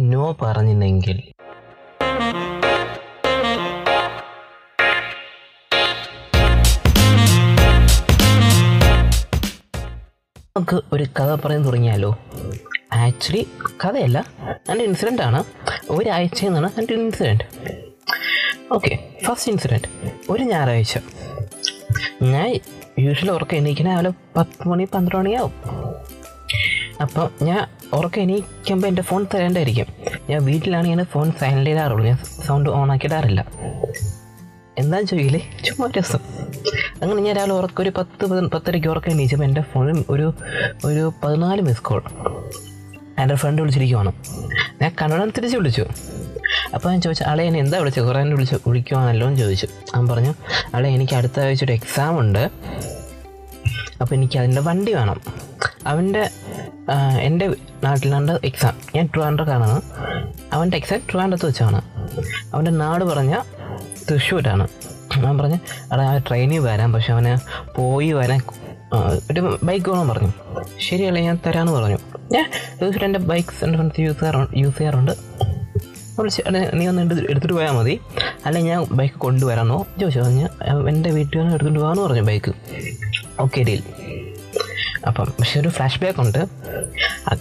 No പറഞ്ഞില്ലെങ്കിൽ. നമുക്ക് ഒരു കഥ പറയാൻ തുടങ്ങിയാലോ? ആക്ച്വലി കഥയല്ല. എന്റെ ഇൻസിഡന്റ് ആണ്. ഒരാഴ്ച എന്നാണ് എന്റെ ഇൻസിഡന്റ് ഓക്കെ ഫസ്റ്റ് ഇൻസിഡന്റ് ഒരു ഞായറാഴ്ച. ഞാൻ യൂഷ്വലി ഉറക്കം എണീക്കുന്ന രാവിലെ പത്ത് മണി പന്ത്രണ്ട് മണിയാവും. അപ്പം ഞാൻ ഉറക്കം എണീക്കുമ്പോൾ എന്റെ ഫോൺ തരേണ്ടായിരിക്കും. ഞാൻ വീട്ടിലാണ് ഞാൻ ഫോൺ സൈലന്റ് ചെയ്താറുള്ളൂ. ഞാൻ സൗണ്ട് ഓൺ ആക്കിയിടാറില്ല. എന്താ ചോദിക്കില്ലേ ചുമ്മാ രസം അങ്ങനെ ഞാൻ രാവിലെ ഉറക്കം ഒരു പത്ത് പതി- പത്തരയ്ക്ക് ഉറക്കം എണീച്ചപ്പോൾ എന്റെ ഫോണിൽ ഒരു ഒരു പതിനാല് മിസ് കോൾ എന്റെ ഫ്രണ്ട് വിളിച്ചിരിക്കുവാണ്. ഞാൻ കണ്ണടം തിരിച്ച് വിളിച്ചു. അപ്പോൾ ഞാൻ ചോദിച്ചു അളെ എന്നെ എന്താ വിളിച്ചത് കുറേ വിളിച്ച് വിളിക്കുവാണല്ലോ എന്ന് ചോദിച്ചു. അവൻ പറഞ്ഞു അളെ എനിക്ക് അടുത്ത ആഴ്ച ഒരു എക്സാം ഉണ്ട്. അപ്പോൾ എനിക്ക് അതിന്റെ വണ്ടി വേണം. അവന്റെ എന്റെ നാട്ടിലാണ്ട് എക്സാം. ഞാൻ ട്രിവാൻഡ്രക്കാണ് അവന്റെ എക്സാം ട്രിവാൻഡ്രത്ത് വെച്ചാണ്. അവന്റെ നാട് പറഞ്ഞ തൃശ്ശൂരാണ്. അവൻ പറഞ്ഞു എടാ ആ ട്രെയിനിൽ വരാം. പക്ഷെ അവന് പോയി വരാൻ ഒരു ബൈക്ക് വേണം പറഞ്ഞു. ശരിയല്ല ഞാൻ തരാമെന്ന് പറഞ്ഞു. ഞാൻ തീർച്ചയായിട്ടും എന്റെ ബൈക്ക്സ് എന്റെ ഫ്രണ്ട്സ് യൂസ് ചെയ്യാറുണ്ട് യൂസ് ചെയ്യാറുണ്ട്. വിളിച്ച് നീ ഒന്ന് എടുത്ത് എടുത്തിട്ട് പോയാൽ മതി. അല്ലെങ്കിൽ ഞാൻ ബൈക്ക് കൊണ്ടുവരാമെന്നോ ചോദിച്ചു. പറഞ്ഞു എന്റെ വീട്ടിൽ നിന്ന് എടുത്തുകൊണ്ട് പോകാമെന്ന് പറഞ്ഞു ബൈക്ക്. Okay deal. അപ്പം പക്ഷെ ഒരു ഫ്ലാഷ് ബാക്ക് ഉണ്ട്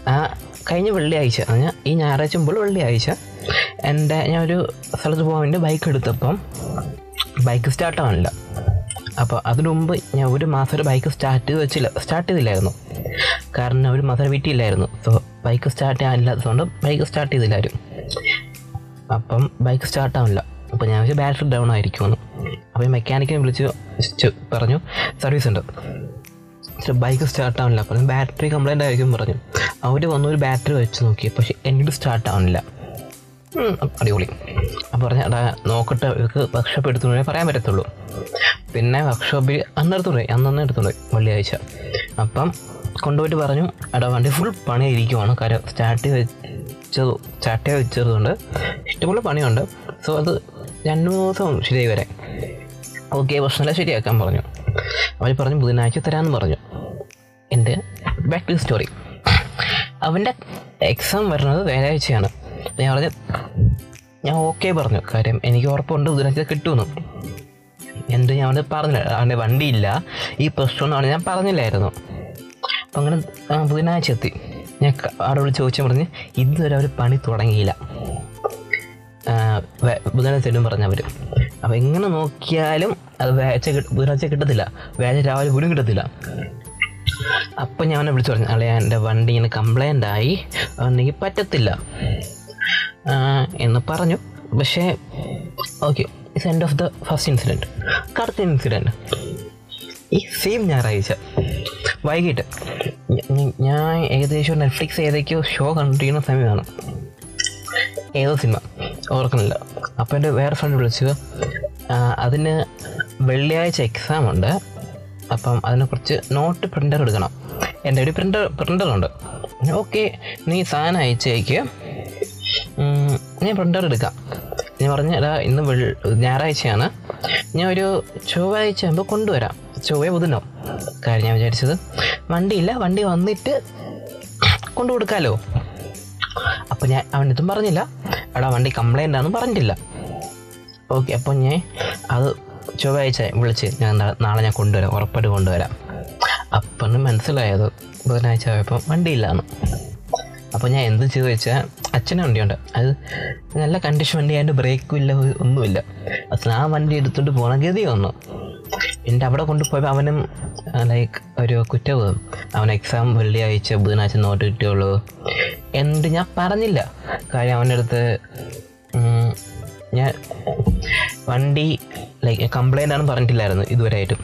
ആ കഴിഞ്ഞ വെള്ളിയാഴ്ച ഞാൻ ഈ ഞായറാഴ്ച മുമ്പ് വെള്ളിയാഴ്ച എന്റെ ഞാൻ ഒരു സ്ഥലത്ത് പോകാൻ വേണ്ടി ബൈക്ക് എടുത്തപ്പം ബൈക്ക് സ്റ്റാർട്ട് ആവാനില്ല അപ്പോൾ അതിനു മുമ്പ് ഞാൻ ഒരു മാസം ഒരു ബൈക്ക് സ്റ്റാർട്ട് ചെയ്ത് വെച്ചില്ല സ്റ്റാർട്ട് ചെയ്തില്ലായിരുന്നു. കാരണം ഒരു മാസം വീട്ടിലില്ലായിരുന്നു. സോ ബൈക്ക് സ്റ്റാർട്ട് ചെയ്യാനില്ലാത്തതുകൊണ്ട് ബൈക്ക് സ്റ്റാർട്ട് ചെയ്തില്ലായിരുന്നു. അപ്പം ബൈക്ക് സ്റ്റാർട്ട് ആവില്ല അപ്പോൾ ഞാൻ വെച്ചാൽ ബാറ്ററി ഡൗൺ ആയിരിക്കുമെന്ന്. അപ്പോൾ മെക്കാനിക്കിനെ വിളിച്ച് പറഞ്ഞു സർവീസ് ഉണ്ട്. ബൈക്ക് സ്റ്റാർട്ട് ആവുന്നില്ല പറഞ്ഞു ബാറ്ററി കംപ്ലൈന്റ് ആയിരിക്കും പറഞ്ഞു. അവർ വന്നൊരു ബാറ്ററി വെച്ച് നോക്കി. പക്ഷേ എന്നിട്ട് സ്റ്റാർട്ട് ആവുന്നില്ല അടിപൊളി. അപ്പോൾ പറഞ്ഞ എടാ നോക്കട്ടെ ഇവർക്ക് വർക്ക്ഷോപ്പ് എടുത്തുകൊണ്ടേ പറയാൻ പറ്റത്തുള്ളൂ. പിന്നെ വർക്ക്ഷോപ്പിൽ അന്ന് എടുത്തുകൊണ്ടേ അന്നന്ന് എടുത്തുകൊണ്ടേ വെള്ളിയാഴ്ച. അപ്പം കൊണ്ടുപോയിട്ട് പറഞ്ഞു എടാ വണ്ടി ഫുൾ പണിയായിരിക്കുവാണ്. കാര്യം സ്റ്റാർട്ട് വെച്ചത് സ്റ്റാർട്ട് വെച്ചതുകൊണ്ട് ഇഷ്ടംപോലെ പണിയുണ്ട്. സോ അത് രണ്ട് മൂന്ന് ദിവസം ശരിയായി വരാൻ. ഓക്കെ പ്രശ്നമില്ല ശരിയാക്കാൻ പറഞ്ഞു. അവർ പറഞ്ഞു ബുധനാഴ്ച തരാമെന്ന് പറഞ്ഞു. എന്റെ ബാക്ക് ടു സ്റ്റോറി അവന്റെ എക്സാം വരുന്നത് വ്യാഴാഴ്ചയാണ്. ഞാൻ പറഞ്ഞു ഞാൻ ഓക്കെ പറഞ്ഞു. കാര്യം എനിക്ക് ഉറപ്പുണ്ട് ബുധനാഴ്ച കിട്ടുമെന്ന്. എന്ത് ഞാൻ അവന്റെ പറഞ്ഞില്ല. അവന്റെ വണ്ടിയില്ല ഈ പ്രശ്നമൊന്നും ഞാൻ പറഞ്ഞില്ലായിരുന്നു. അപ്പം അങ്ങനെ ബുധനാഴ്ച എത്തി. ഞാൻ വിളിച്ച് ചോദിച്ചാൽ പറഞ്ഞ് ഇതുവരെ അവർ പണി തുടങ്ങിയില്ല. ബുധനാഴ്ച തരും പറഞ്ഞവർ അപ്പോൾ എങ്ങനെ നോക്കിയാലും അത് കിട്ട- ബുധനാഴ്ച കിട്ടത്തില്ല. വ്യാഴാഴ്ച രാവിലെ വീടും കിട്ടത്തില്ല. അപ്പം ഞാൻ അവനെ വിളിച്ചു പറഞ്ഞു അല്ലെ എന്റെ വണ്ടി ഇങ്ങനെ കംപ്ലൈന്റ് ആയി. നീ പറ്റത്തില്ല. എന്ന് പറഞ്ഞു. പക്ഷേ okay it's end of the first incident കറുത്ത ഇൻസിഡന്റ് ഈ സെയിം ഞായറാഴ്ച വൈകിട്ട് ഞാൻ ഏകദേശം നെറ്റ്ഫ്ലിക്സ് ഏതൊക്കെയോ ഷോ കണ്ടിരിക്കുന്ന സമയമാണ്. ഏതോ സിനിമ ഓർക്കുന്നില്ല. അപ്പോൾ എന്റെ വേറെ ഫ്രണ്ട് വിളിച്ചു. അതിന് വെള്ളിയാഴ്ച എക്സാം ഉണ്ട്. അപ്പം അതിനെ കുറച്ച് നോട്ട് പ്രിന്റർ എടുക്കണം. എന്റെ ഒരു പ്രിന്റർ പ്രിന്ററുണ്ട് ഓക്കെ നീ സാധനം അയച്ചേക്ക് ഞാൻ പ്രിന്റർ എടുക്കാം. ഞാൻ പറഞ്ഞു ഇന്ന് വെള്ളി ഞായറാഴ്ചയാണ്. ഞാൻ ഒരു ചൊവ്വാഴ്ച ആകുമ്പോൾ കൊണ്ടുവരാം. ചൊവ്വ ബുധനോ? കാര്യം ഞാൻ വിചാരിച്ചത് വണ്ടിയില്ല വണ്ടി വന്നിട്ട് കൊണ്ടു കൊടുക്കാമല്ലോ അപ്പോൾ ഞാൻ അവൻ ഇതും പറഞ്ഞില്ല എടാ വണ്ടി കംപ്ലൈന്റ് ആണെന്ന് പറഞ്ഞിട്ടില്ല. ഓക്കെ അപ്പോൾ ഞാൻ അത് ചൊവ്വാഴ്ച വിളിച്ച് ഞാൻ നാളെ ഞാൻ കൊണ്ടുവരാം ഉറപ്പായിട്ട് കൊണ്ടുവരാം. അപ്പം മനസ്സിലായത് ബുധനാഴ്ച ആയപ്പോൾ വണ്ടിയില്ലാന്ന്. അപ്പോൾ ഞാൻ എന്ത് ചെയ്തു വെച്ചാൽ അച്ഛനെ വണ്ടിയുണ്ട്. അത് നല്ല കണ്ടീഷൻ വണ്ടി അതിന്റെ ബ്രേക്കും ഇല്ല ഒന്നുമില്ല. അച്ഛൻ ആ വണ്ടി എടുത്തുകൊണ്ട് പോകണ ഗതി വന്നു. എന്റെ അവിടെ കൊണ്ടുപോയപ്പോൾ അവനും ലൈക്ക് ഒരു കുറ്റവും അവൻ എക്സാം വെള്ളിയാഴ്ച ബുധനാഴ്ച നോട്ട് കിട്ടിയുള്ളൂ. എന്ത് ഞാൻ പറഞ്ഞില്ല. കാര്യം അവന്റെ അടുത്ത് ഞാൻ വണ്ടി ലൈക്ക് കംപ്ലൈന്റ് ആണെന്ന് പറഞ്ഞിട്ടില്ലായിരുന്നു ഇതുവരെയായിട്ടും.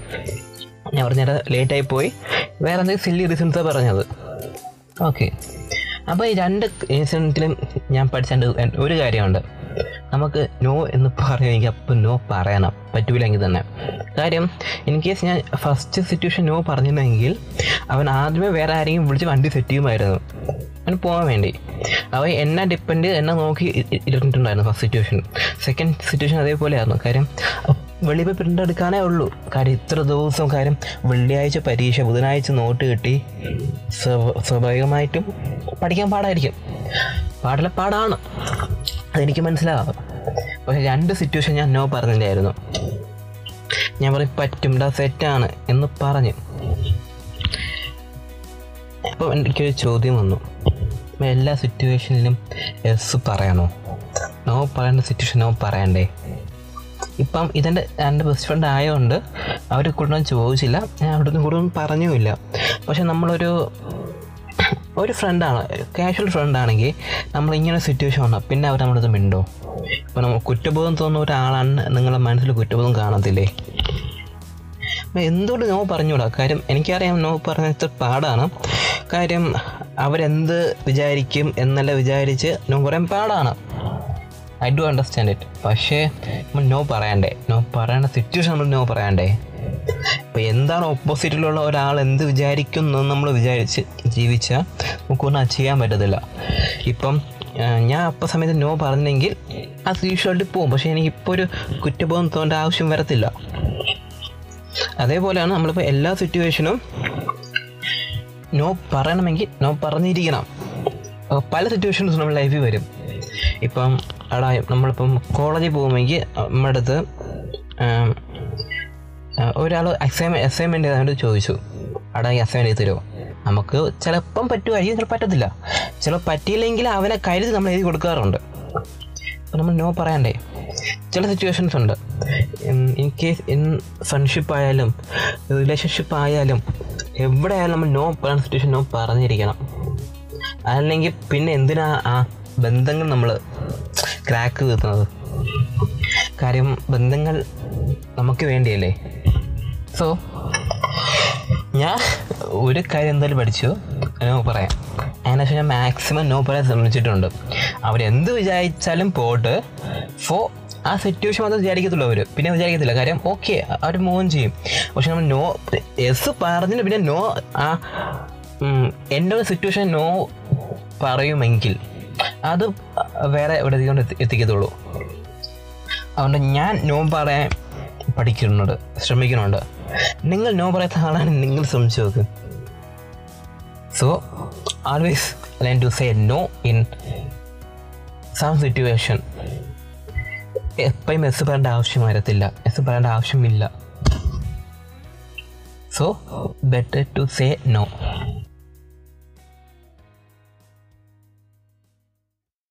ഞാൻ പറഞ്ഞത് ലേറ്റായി പോയി. വേറെ എന്തെങ്കിലും സില്ലി റീസൺസാണ് പറഞ്ഞത്. ഓക്കെ അപ്പോൾ ഈ രണ്ട് ഇൻസിഡന്റിലും ഞാൻ പഠിച്ചണ്ട് ഒരു കാര്യമുണ്ട്. നമുക്ക് നോ എന്ന് പറയാൻ എനിക്ക് അപ്പം നോ പറയണം. പറ്റൂലെങ്കിൽ തന്നെ. കാര്യം ഇൻ കേസ് ഞാൻ ഫസ്റ്റ് സിറ്റുവേഷൻ നോ പറഞ്ഞിരുന്നെങ്കിൽ അവൻ ആദ്യമേ വേറെ ആരെയും വിളിച്ച് വണ്ടി സെറ്റ് ചെയ്യുമായിരുന്നു. അവന് പോകാൻ വേണ്ടി. അവൻ എന്നെ ഡിപ്പെൻഡ് എന്നെ നോക്കി ഇരുന്നിട്ടുണ്ടായിരുന്നു ഫസ്റ്റ് സിറ്റുവേഷൻ സെക്കൻഡ് സിറ്റുവേഷൻ അതേപോലെയായിരുന്നു. കാര്യം വെളിയിൽ പ്രിന്റ് എടുക്കാനേ ഉള്ളൂ. കാര്യം ഇത്ര ദിവസം കാര്യം വെള്ളിയാഴ്ച പരീക്ഷ ബുധനാഴ്ച നോട്ട് കിട്ടി. സ്വാ- സ്വാഭാവികമായിട്ടും പഠിക്കാൻ പാടായിരിക്കും. പാടില്ല പാടാണ്. അതെനിക്ക് മനസ്സിലാവാം. പക്ഷെ രണ്ട് സിറ്റുവേഷൻ ഞാൻ നോ പറഞ്ഞില്ലായിരുന്നു. ഞാൻ പറയും പറ്റും ഡാ സെറ്റാണ് എന്ന് പറഞ്ഞു. അപ്പോൾ എനിക്കൊരു ചോദ്യം വന്നു. എല്ലാ സിറ്റുവേഷനിലും എസ് പറയണോ? നോ പറയേണ്ട സിറ്റുവേഷൻ നോ പറയണ്ടേ? ഇപ്പം ഇതെന്റെ എന്റെ ബെസ്റ്റ് ഫ്രണ്ട് ആയതുകൊണ്ട് അവർ കൂടുതലും ചോദിച്ചില്ല. ഞാൻ അവിടുന്ന് കൂടുതലും പറഞ്ഞുമില്ല. പക്ഷെ നമ്മളൊരു ഒരു ഫ്രണ്ടാണ് കാഷ്വൽ ഫ്രണ്ടാണെങ്കിൽ നമ്മൾ ഇങ്ങനെ സിറ്റുവേഷൻ വന്നാൽ പിന്നെ അവർ നമ്മുടെ അടുത്ത് മിണ്ടോ? ഇപ്പോൾ നമ്മൾ കുറ്റബോധം തോന്നുന്ന ഒരാളാണ് നിങ്ങളുടെ മനസ്സിൽ കുറ്റബോധം കാണത്തില്ലേ? എന്തുകൊണ്ട് നോ പറഞ്ഞുകൂടാ? കാര്യം എനിക്കറിയാം നോ പറഞ്ഞത് പാടാണ്. കാര്യം അവരെന്ത് വിചാരിക്കും എന്നല്ല വിചാരിച്ച് നോ പറയാൻ പാടാണ്. ഐ ഡു അണ്ടർസ്റ്റാൻഡ് ഇറ്റ് പക്ഷേ നമ്മൾ നോ പറയണ്ടേ? നോ പറയേണ്ട സിറ്റുവേഷൻ നമ്മൾ നോ പറയണ്ടേ? അപ്പോൾ എന്താണ് ഓപ്പോസിറ്റിലുള്ള ഒരാൾ എന്ത് വിചാരിക്കുന്നു നമ്മൾ വിചാരിച്ച് ജീവിച്ചാൽ നമുക്കൊന്നും അത് ചെയ്യാൻ പറ്റത്തില്ല. ഇപ്പം ആ, ഞാൻ അപ്പം സമയത്ത് നോ പറഞ്ഞെങ്കിൽ അത് യൂഷ്വലി പോകും. പക്ഷേ എനിക്കിപ്പോൾ ഒരു കുറ്റബോധം തോന്നേണ്ട ആവശ്യം വരത്തില്ല. അതേപോലെയാണ് നമ്മളിപ്പോൾ എല്ലാ സിറ്റുവേഷനും നോ പറയണമെങ്കിൽ നോ പറഞ്ഞിരിക്കണം. പല സിറ്റുവേഷൻസ് നമ്മുടെ ലൈഫിൽ വരും. ഇപ്പം എടാ നമ്മളിപ്പം കോളേജിൽ പോകുമെങ്കിൽ നമ്മുടെ അടുത്ത് ഒരാൾ അസൈൻമെന്റ് അസൈൻമെന്റ് ചെയ്താണ്ട് ചോദിച്ചു. എടാ ഈ അസൈൻമെന്റ് ചെയ്ത് തരുമോ? നമുക്ക് ചിലപ്പം പറ്റുമായിരിക്കും ചിലപ്പോൾ പറ്റത്തില്ല. ചിലപ്പോൾ പറ്റിയില്ലെങ്കിൽ അവനെ കരുതി നമ്മൾ എഴുതി കൊടുക്കാറുണ്ട്. അപ്പോൾ നമ്മൾ നോ പറയണ്ടേ? ചില സിറ്റുവേഷൻസ് ഉണ്ട്. ഇൻ കേസ് ഇൻ ഫ്രണ്ട്ഷിപ്പ് ആയാലും റിലേഷൻഷിപ്പ് ആയാലും എവിടെ ആയാലും നമ്മൾ നോ പറയുന്ന സിറ്റുവേഷൻ നോ പറഞ്ഞിരിക്കണം. അല്ലെങ്കിൽ പിന്നെ എന്തിനാ ആ ബന്ധങ്ങൾ നമ്മൾ ക്രാക്ക് തീർക്കുന്നത് കാര്യം ബന്ധങ്ങൾ നമുക്ക് വേണ്ടിയല്ലേ? സോ ഞാൻ ഒരു കാര്യം എന്തായാലും പഠിച്ചു. നോ പറയാം. അതിനുശേഷം ഞാൻ മാക്സിമം നോ പറയാൻ ശ്രമിച്ചിട്ടുണ്ട്. അവരെന്ത് വിചാരിച്ചാലും പോട്ട്. ഫോ ആ സിറ്റുവേഷൻ മാത്രം വിചാരിക്കത്തുള്ളൂ അവർ പിന്നെ വിചാരിക്കത്തില്ല. കാര്യം ഓക്കെ അവർ മോൻ ചെയ്യും. പക്ഷെ നമ്മൾ നോ എസ് പറഞ്ഞിട്ട് പിന്നെ നോ ആ എന്റെ ഒരു സിറ്റുവേഷൻ നോ പറയുമെങ്കിൽ അത് വേറെ എത്തി- എത്തിക്കത്തുള്ളൂ. അതുകൊണ്ട് ഞാൻ നോ പറയാൻ പഠിക്കുന്നുണ്ട് ശ്രമിക്കുന്നുണ്ട്. നിങ്ങൾ നോ പറയാത്ത ആളാണ് നിങ്ങൾ ശ്രമിച്ചു നോക്ക്. So always line to say no in some situation എപ്പോഴും എസ് പറയേണ്ട ആവശ്യം വരത്തില്ല എസ് പറയേണ്ട ആവശ്യമില്ല. So better to say no